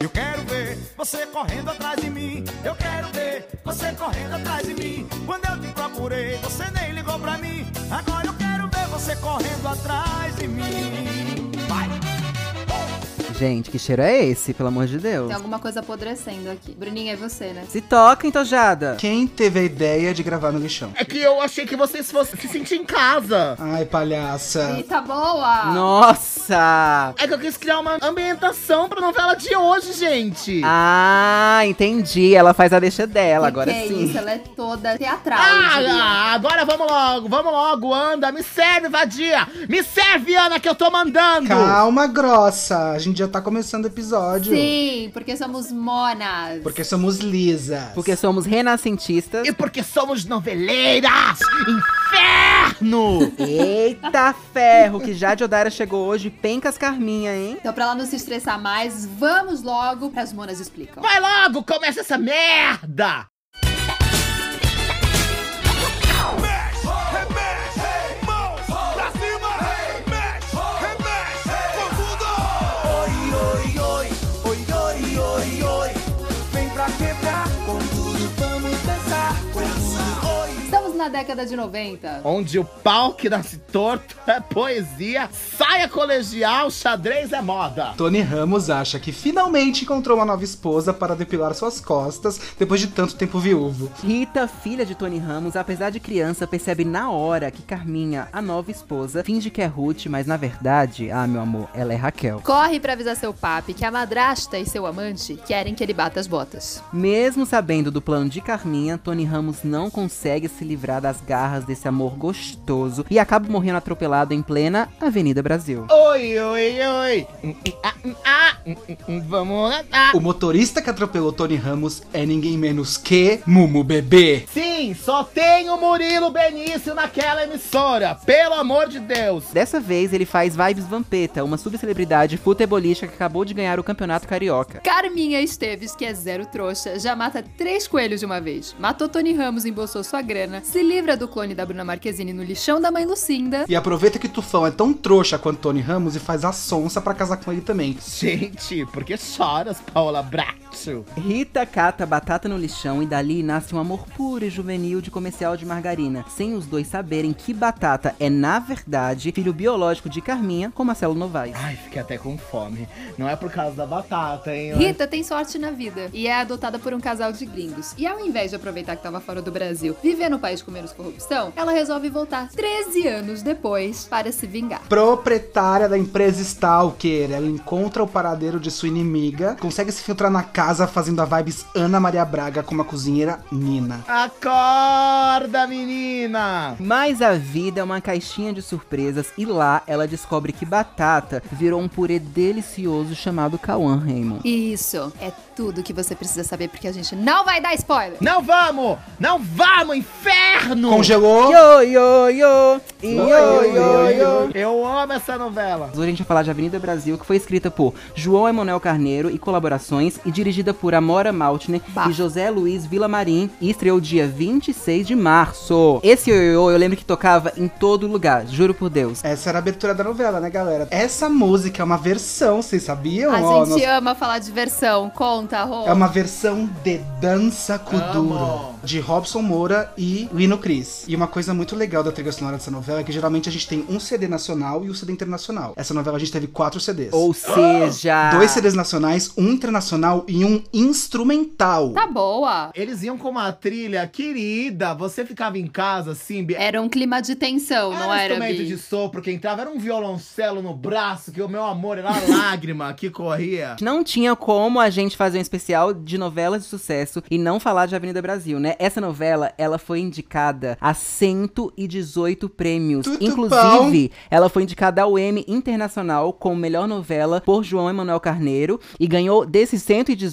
Eu quero ver você correndo atrás de mim. Eu quero ver você correndo atrás de mim. Quando eu te procurei, você nem ligou pra mim. Agora eu quero ver você correndo atrás de mim. Gente, que cheiro é esse, pelo amor de Deus? Tem alguma coisa apodrecendo aqui. Bruninha, é você, né? Se toca, entojada. Quem teve a ideia de gravar no lixão? É que eu achei que vocês fossem se sentir em casa. Ai, palhaça. Eita, boa! Nossa! É que eu quis criar uma ambientação pra novela de hoje, gente. Ah, entendi. Ela faz a deixa dela, Que agora que é sim. isso? Ela é toda teatral. Ah, ah, agora vamos logo, vamos logo, anda, me serve, vadia! Me serve, Ana, que eu tô mandando! Calma, grossa. A gente já tá começando o episódio. Sim, porque somos monas. Porque somos lisas. Porque somos renascentistas. E porque somos noveleiras! Inferno! Eita ferro, que Jade Odaira chegou hoje, pencas Carminha, hein? Então, pra ela não se estressar mais, vamos logo pras monas explicam. Vai logo, começa essa merda! Na década de 90. Onde o pau que nasce torto é poesia, saia colegial, xadrez é moda. Tony Ramos acha que finalmente encontrou uma nova esposa para depilar suas costas depois de tanto tempo viúvo. Rita, filha de Tony Ramos, apesar de criança, percebe na hora que Carminha, a nova esposa, finge que é Ruth, mas na verdade, ah, meu amor, ela é Raquel. Corre pra avisar seu papi que a madrasta e seu amante querem que ele bata as botas. Mesmo sabendo do plano de Carminha, Tony Ramos não consegue se livrar das garras desse amor gostoso e acaba morrendo atropelado em plena Avenida Brasil. Oi, oi, oi. Ah, ah, Vamos lá. Ah. O motorista que atropelou Tony Ramos é ninguém menos que Mumu Bebê. Sim, só tem o Murilo Benício naquela emissora, pelo amor de Deus. Dessa vez ele faz Vibes Vampeta, uma subcelebridade futebolística que acabou de ganhar o Campeonato Carioca. Carminha Esteves, que é zero trouxa, já mata três coelhos de uma vez. Matou Tony Ramos, embolsou sua grana, se livra do clone da Bruna Marquezine no lixão da mãe Lucinda. E aproveita que Tufão é tão trouxa quanto Tony Ramos e faz a sonsa pra casar com ele também. Gente, por que choras, Paola Rita cata batata no lixão e dali nasce um amor puro e juvenil de comercial de margarina, sem os dois saberem que batata é, na verdade, filho biológico de Carminha com Marcelo Novaes. Ai, fiquei até com fome. Não é por causa da batata, hein? Rita tem sorte na vida e é adotada por um casal de gringos. E ao invés de aproveitar que tava fora do Brasil, viver no país com menos corrupção, ela resolve voltar 13 anos depois para se vingar. Proprietária da empresa Stalker, ela encontra o paradeiro de sua inimiga, consegue se filtrar na casa fazendo a vibes Ana Maria Braga com uma cozinheira Nina. Acorda, menina! Mas a vida é uma caixinha de surpresas e lá ela descobre que batata virou um purê delicioso chamado Cauã Raymond. Isso é tudo que você precisa saber porque a gente não vai dar spoiler. Não vamos! Não vamos, inferno! Congelou? Yo, yo, yo, yo, yo, yo. Eu amo essa novela. Hoje a gente vai falar de Avenida Brasil, que foi escrita por João Emanuel Carneiro e colaborações e dirigida por Amora Maltner Bah. e José Luiz Villamarim e estreou dia 26 de março. Esse ioiô eu lembro que tocava em todo lugar, juro por Deus. Essa era a abertura da novela, né, galera? Essa música é uma versão, vocês sabiam? A Ó, gente nós- ama falar de versão. Conta, Rô. É uma versão de Dança Kuduro, de Robson Moura e Lino Cris. E uma coisa muito legal da trilha sonora dessa novela é que geralmente a gente tem um CD nacional e um CD internacional. Essa novela a gente teve quatro CDs. Ou seja, Dois CDs nacionais, um internacional e um instrumental. Tá boa. Eles iam com uma trilha querida. Você ficava em casa, assim. Era um clima de tensão, Era não um era, instrumento Bi? de sopro que entrava, era um violoncelo no braço, que o meu amor era lágrima que corria. Não tinha como a gente fazer um especial de novelas de sucesso e não falar de Avenida Brasil, né? Essa novela, ela foi indicada a 118 prêmios. Tudo Inclusive, ela foi indicada ao Emmy Internacional como melhor novela por João Emanuel Carneiro e ganhou desses 118,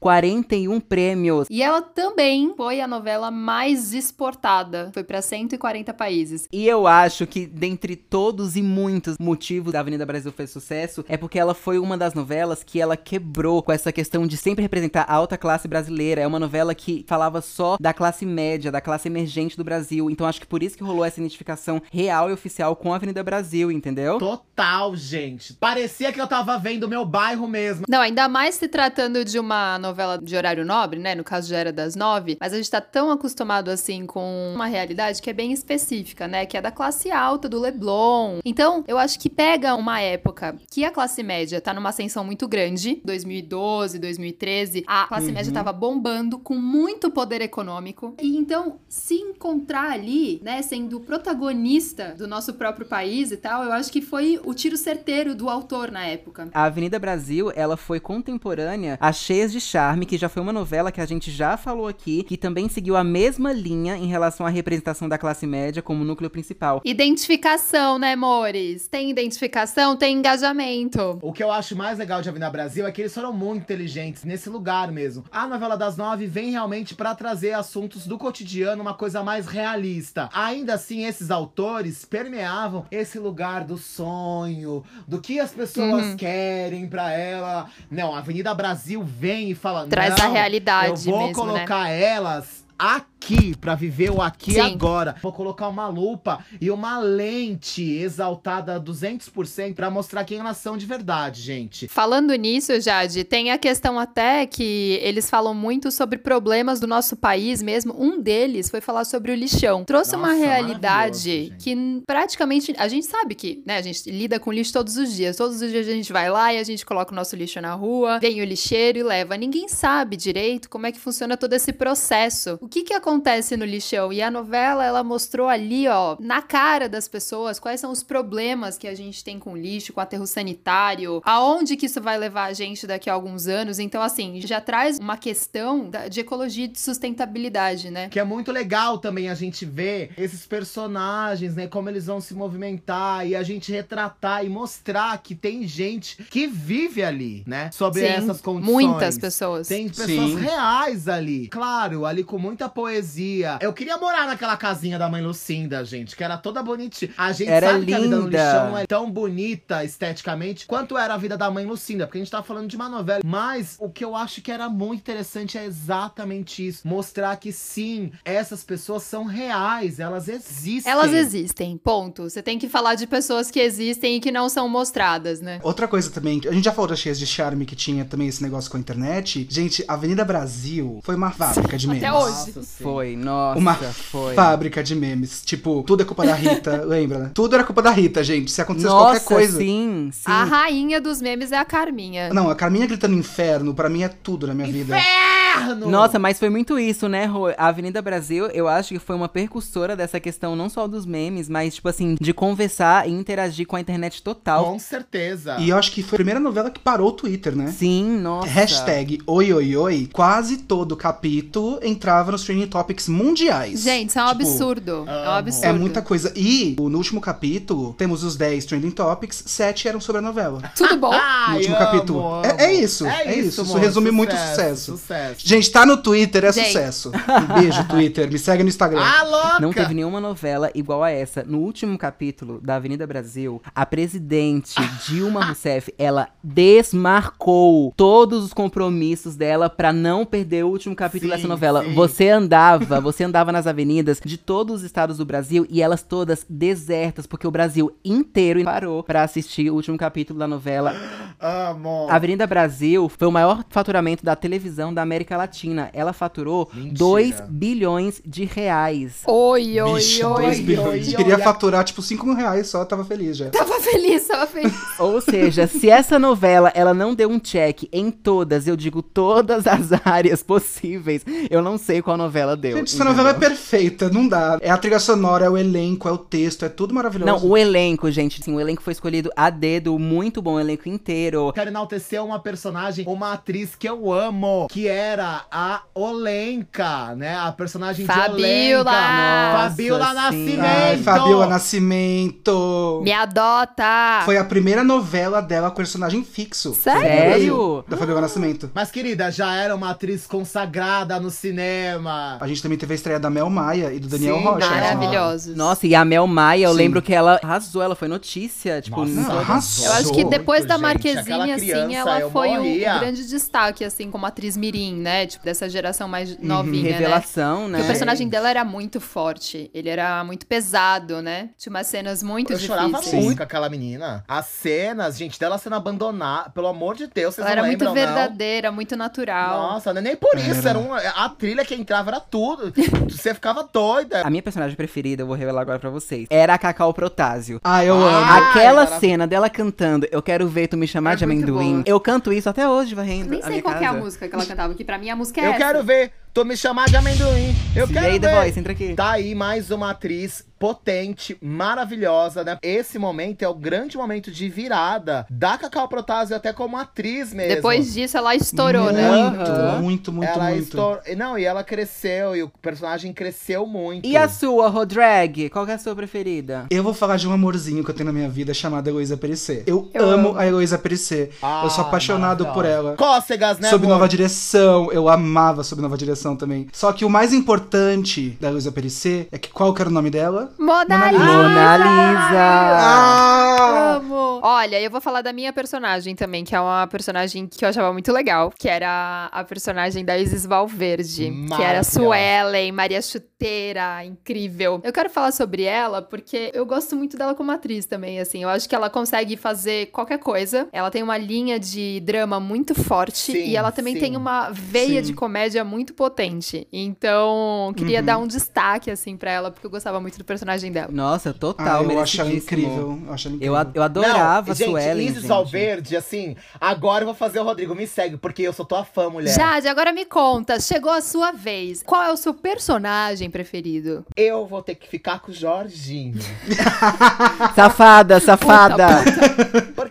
41 prêmios. E ela também foi a novela mais exportada. Foi pra 140 países. E eu acho que, dentre todos e muitos motivos da Avenida Brasil fez sucesso, é porque ela foi uma das novelas que ela quebrou com essa questão de sempre representar a alta classe brasileira. É uma novela que falava só da classe média, da classe emergente do Brasil. Então acho que por isso que rolou essa identificação real e oficial com a Avenida Brasil, entendeu? total, gente. Parecia que eu tava vendo o meu bairro mesmo. Não, ainda mais se tratando de uma novela de horário nobre, né? No caso já era das nove, mas a gente tá tão acostumado assim com uma realidade que é bem específica, né? Que é da classe alta, do Leblon. Então, eu acho que pega uma época que a classe média tá numa ascensão muito grande, 2012, 2013, a classe Uhum. média tava bombando com muito poder econômico. E então, se encontrar ali, né, sendo protagonista do nosso próprio país e tal, eu acho que foi o tiro certeiro do autor na época. A Avenida Brasil, ela foi contemporânea a Cheias de Charme, que já foi uma novela que a gente já falou aqui, que também seguiu a mesma linha em relação à representação da classe média como núcleo principal. Identificação, né, amores? Tem identificação, tem engajamento. O que eu acho mais legal de Avenida Brasil é que eles foram muito inteligentes nesse lugar mesmo. A novela das nove vem realmente pra trazer assuntos do cotidiano, uma coisa mais realista. Ainda assim, esses autores permeavam esse lugar do sonho, do que as pessoas Uhum. querem pra ela. Não, a Avenida Brasil vem e fala: Traz "Não, a realidade Eu vou mesmo, né?" colocar elas aqui pra viver o aqui e Sim. agora. Vou colocar uma lupa e uma lente exaltada a 200% pra mostrar quem elas são de verdade, gente. Falando nisso, Jade, tem a questão até que eles falam muito sobre problemas do nosso país mesmo. Um deles foi falar sobre o lixão. Trouxe uma Nossa, realidade maravilhoso, que praticamente a gente sabe que, né, a gente lida com lixo todos os dias. Todos os dias a gente vai lá e a gente coloca o nosso lixo na rua, vem o lixeiro e leva. Ninguém sabe direito como é que funciona todo esse processo. O que que acontece no lixão? E a novela, ela mostrou ali, ó, na cara das pessoas quais são os problemas que a gente tem com lixo, com aterro sanitário, aonde que isso vai levar a gente daqui a alguns anos. Então, assim, já traz uma questão de ecologia e de sustentabilidade, né? Que é muito legal também a gente ver esses personagens, né? Como eles vão se movimentar e a gente retratar e mostrar que tem gente que vive ali, né? Sobre Sim, essas condições. muitas pessoas. Tem pessoas Sim. reais ali. Claro, ali com muita poesia. Eu queria morar naquela casinha da mãe Lucinda, gente, que era toda bonitinha. A gente Era sabe que a vida no linda. lixão não é tão bonita esteticamente quanto era a vida da mãe Lucinda, porque a gente tá falando de uma novela. Mas o que eu acho que era muito interessante é exatamente isso. Mostrar que sim, essas pessoas são reais, elas existem. Elas existem, ponto. Você tem que falar de pessoas que existem e que não são mostradas, né? Outra coisa também, a gente já falou das cheias de charme que tinha também esse negócio com a internet. Gente, a Avenida Brasil foi uma fábrica de memes. Até hoje. Nossa. Foi, nossa, Uma foi. fábrica de memes. Tipo, tudo é culpa da Rita, lembra, né? Tudo era culpa da Rita, gente. Se acontecesse Nossa, qualquer coisa. sim, sim. A rainha dos memes é a Carminha. Não, a Carminha gritando inferno, pra mim é tudo na minha vida. Inferno! Nossa, mas foi muito isso, né, Rô? A Avenida Brasil, eu acho que foi uma percussora dessa questão, não só dos memes, mas, tipo assim, de conversar e interagir com a internet total. Com certeza. E eu acho que foi a primeira novela que parou o Twitter, né? Sim, nossa. Hashtag oi oi oi, quase todo capítulo entrava nos trending topics mundiais. Gente, isso é um Tipo, absurdo. É um absurdo. É muita coisa. E no último capítulo, temos os 10 trending topics, 7 eram sobre a novela. Tudo bom? Ai, No último amo, capítulo. amo. É- é isso, é isso. Isso amor, resume muito sucesso. Sucesso. Gente, tá no Twitter, é Gente. sucesso. Um beijo, Twitter. Me segue no Instagram. Ah, louca! Não teve nenhuma novela igual a essa. No último capítulo da Avenida Brasil, a presidente Dilma Rousseff, ela desmarcou todos os compromissos dela pra não perder o último capítulo Sim, dessa novela. sim. Você andava, você andava nas avenidas de todos os estados do Brasil e elas todas desertas, porque o Brasil inteiro parou pra assistir o último capítulo da novela. Amo. A Avenida Brasil foi o maior faturamento da televisão da América Latina. Ela faturou Mentira. 2 bilhões de reais. Oi, oi, Bicho, oi. dois oi, bilhões. oi, Queria oi. faturar, tipo, 5 mil reais só, tava feliz já. Tava feliz, tava feliz. Ou seja, se essa novela ela não deu um check em todas, eu digo todas as áreas possíveis, eu não sei qual novela deu. Gente, essa novela é perfeita, não dá. É a trilha sonora, é o elenco, é o texto, é tudo maravilhoso. Não, o elenco, gente, sim, o elenco foi escolhido a dedo, muito bom o elenco inteiro. Quero enaltecer uma personagem, uma atriz que eu amo, que era a Olenka, né? A personagem Fabiola! de Olenka. Nossa, Fabiola sim. Nascimento! Ai, Fabiola Nascimento. Me adota. Foi a primeira novela dela com personagem fixo. Sério? Da Fabiola Nascimento. Mas, querida, já era uma atriz consagrada no cinema. A gente também teve a estreia da Mel Maia e do Daniel Sim, Rocha. né? Maravilhosos. Nossa, e a Mel Maia, eu Sim. lembro que ela arrasou, ela foi notícia, tipo, Nossa, Não, arrasou. Eu acho que depois da Muito, gente. Marquezinha, assim, ela foi o grande destaque, assim, como atriz mirim, né? Né? Tipo, dessa geração mais novinha, né? Revelação, né? Porque o personagem dela era muito forte. Ele era muito pesado, né? Tinha umas cenas muito Eu chorava difíceis. muito com aquela menina. As cenas, gente, dela sendo abandonada, pelo amor de Deus, vocês Ela era não muito lembram, não? verdadeira, muito natural. Nossa, não é nem por isso, Era. era um, a trilha que entrava era tudo. Você ficava doida. A minha personagem preferida, eu vou revelar agora pra vocês, era a Cacau Protásio. Ah, eu amo. Aquela cena dela cantando Eu quero ver tu me chamar É de muito amendoim. Eu canto isso até hoje, varrendo Nem a sei minha qual que é a música que ela cantava, que pra mim a música é Eu essa. quero ver, tu me chamar de amendoim. Eu E quero aí, ver. The Voice, entra aqui. Tá aí mais uma atriz potente, maravilhosa, né? Esse momento é o grande momento de virada da Cacau Protásio até como atriz mesmo. Depois disso ela estourou, muito, né? Aham. muito, muito, ela muito. estourou. Não, e ela cresceu, e o personagem cresceu muito. E a sua, Rodrag? Qual que é a sua preferida? Eu vou falar de um amorzinho que eu tenho na minha vida chamada Heloísa Perissé. Eu, Eu amo, amo. a Heloísa Perissé. Ah, eu sou apaixonado por ela. Cócegas, né, Sob amor? Nova Direção, eu amava Sob Nova Direção também. Só que o mais importante da Heloísa Perissé é que qual que era o nome dela? Mona Lisa! Mona Lisa! Ah! Amo! Olha, eu vou falar da minha personagem também, que é uma personagem que eu achava muito legal, que era a personagem da Isis Valverde, que era. Suelen, Maria Chuteira, incrível. Eu quero falar sobre ela porque eu gosto muito dela como atriz também, assim. Eu acho que ela consegue fazer qualquer coisa. Ela tem uma linha de drama muito forte Sim, e ela também sim. tem uma veia Sim. de comédia muito potente. Então, queria Uhum. dar um destaque assim pra ela porque eu gostava muito do personagem dela. Nossa, total, Ah, eu merecidíssimo. incrível. Eu Eu, incrível. a- eu adorava Não, a gente, Suelen, Isis gente. Valverde, assim, agora eu vou fazer o Rodrigo, me segue, porque eu sou tua fã, mulher. Jade, agora me conta, chegou a sua vez. Qual é o seu personagem preferido? Eu vou ter que ficar com o Jorginho. Safada, safada.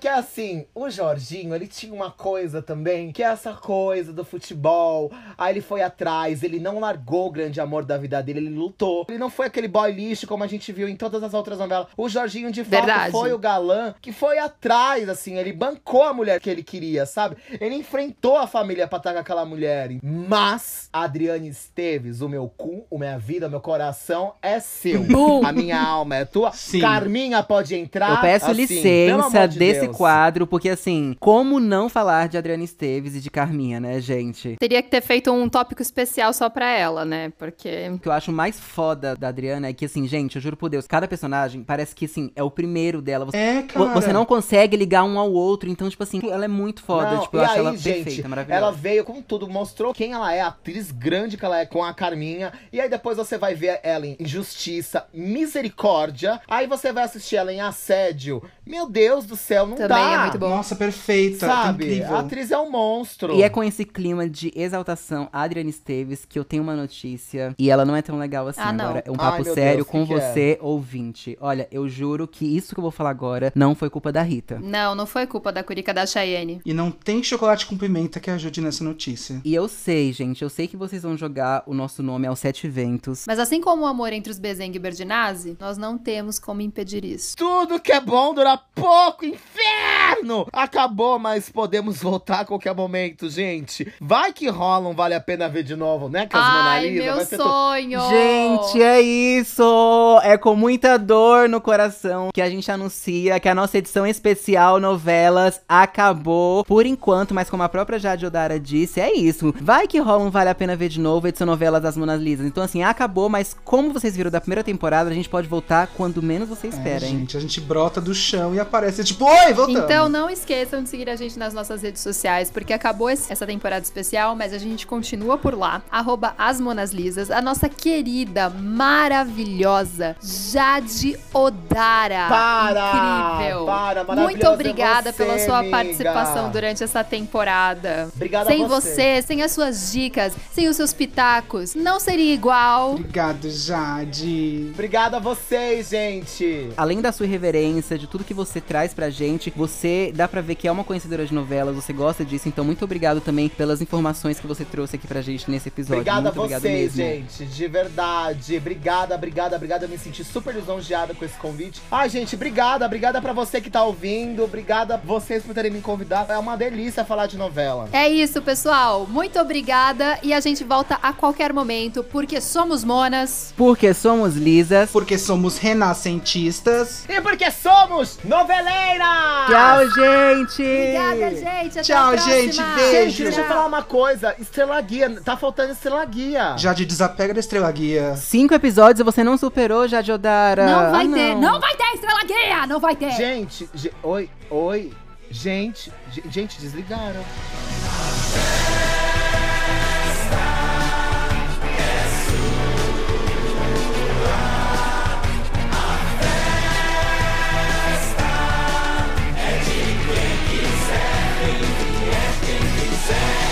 Porque assim, o Jorginho, ele tinha uma coisa também, que é essa coisa do futebol. Aí ele foi atrás, ele não largou o grande amor da vida dele, ele lutou. Ele não foi aquele boy lixo como a gente viu em todas as outras novelas. O Jorginho, de fato, Verdade. foi o galã que foi atrás, assim, ele bancou a mulher que ele queria, sabe? Ele enfrentou a família pra estar com aquela mulher. Mas, Adriane Esteves, o meu cu, a minha vida, o meu coração é seu. A minha alma é tua. Sim. Carminha pode entrar. Eu peço assim, licença desse Deus. Quadro, porque assim, como não falar de Adriana Esteves e de Carminha, né, gente? Teria que ter feito um tópico especial só pra ela, né? Porque. O que eu acho mais foda da Adriana é que, assim, gente, eu juro por Deus, cada personagem parece que, assim, é o primeiro dela. Você, É, cara. você não consegue ligar um ao outro, então, tipo assim, ela é muito foda. Não, tipo, eu e acho aí, ela gente, perfeita, maravilhosa. Ela veio com tudo, mostrou quem ela é, a atriz grande que ela é com a Carminha. E aí depois você vai ver ela em Justiça, Misericórdia. Aí você vai assistir ela em Assédio. Meu Deus do céu, não Também dá. é muito bom. Nossa, perfeita. Sabe? Incrível. A atriz é um monstro. E é com esse clima de exaltação a Adriana Esteves que eu tenho uma notícia. E ela não é tão legal assim. Ah. Agora, é um Ai, papo meu sério Deus, com que que é? você, ouvinte. Olha, eu juro que isso que eu vou falar agora não foi culpa da Rita. Não, não foi culpa da Curica da Cheyenne. E não tem chocolate com pimenta que ajude nessa notícia. E eu sei, gente, eu sei que vocês vão jogar o nosso nome aos sete ventos. Mas assim como o amor entre os Bezeng e Berdinazzi, nós não temos como impedir isso. Tudo que é bom dura pouco, inferno! Acabou, mas podemos voltar a qualquer momento, gente. Vai que rola um Vale a Pena Ver de novo, né, Cas Mona Ai, Lisa? meu Vai ser tu- sonho! Gente, é isso! É com muita dor no coração que a gente anuncia que a nossa edição especial novelas acabou por enquanto, mas como a própria Jade Odara disse, é isso. Vai que rola um Vale a Pena Ver de novo, edição novelas das Monas Lisas. Então, assim, acabou, mas como vocês viram da primeira temporada, a gente pode voltar quando menos você É, espera, hein? gente, a gente brota do chão e aparece tipo, oi, voltamos. Então não esqueçam de seguir a gente nas nossas redes sociais, porque acabou essa temporada especial, mas a gente continua por lá. Arroba As Monas Lisas, a nossa querida, maravilhosa Jade Odara. Para! Incrível! Para, Muito maravilhosa é obrigada você, pela sua amiga. participação durante essa temporada. Obrigada sem a você. você, sem as suas dicas, sem os seus pitacos, não seria igual. Obrigado, Jade. Obrigado a vocês, gente. Além da sua irreverência, de tudo que você traz pra gente, você dá pra ver que é uma conhecedora de novelas, você gosta disso, então muito obrigado também pelas informações que você trouxe aqui pra gente nesse episódio. Obrigada a muito obrigado vocês, mesmo. gente. De verdade. Obrigada, obrigada, obrigada. Eu me senti super lisonjeada com esse convite. Ai, gente, obrigada. Obrigada pra você que tá ouvindo. Obrigada a vocês por terem me convidado. É uma delícia falar de novela. É isso, pessoal. Muito obrigada e a gente volta a qualquer momento, porque somos monas. Porque somos lisas. Porque somos renascentistas. E porque somos noveleiras! Tchau, gente! Obrigada, gente. Até Tchau, a próxima. gente. Beijo. Gente, deixa eu falar uma coisa. Estrela Guia. Tá faltando Estrela Guia. Já de desapega da estrela guia. Cinco episódios e você não superou, Jade Odara. Não vai Ah, ter, não vai ter estrela guia, não vai ter. Gente, ge- oi, oi. Gente, ge- gente, desligaram. Sing!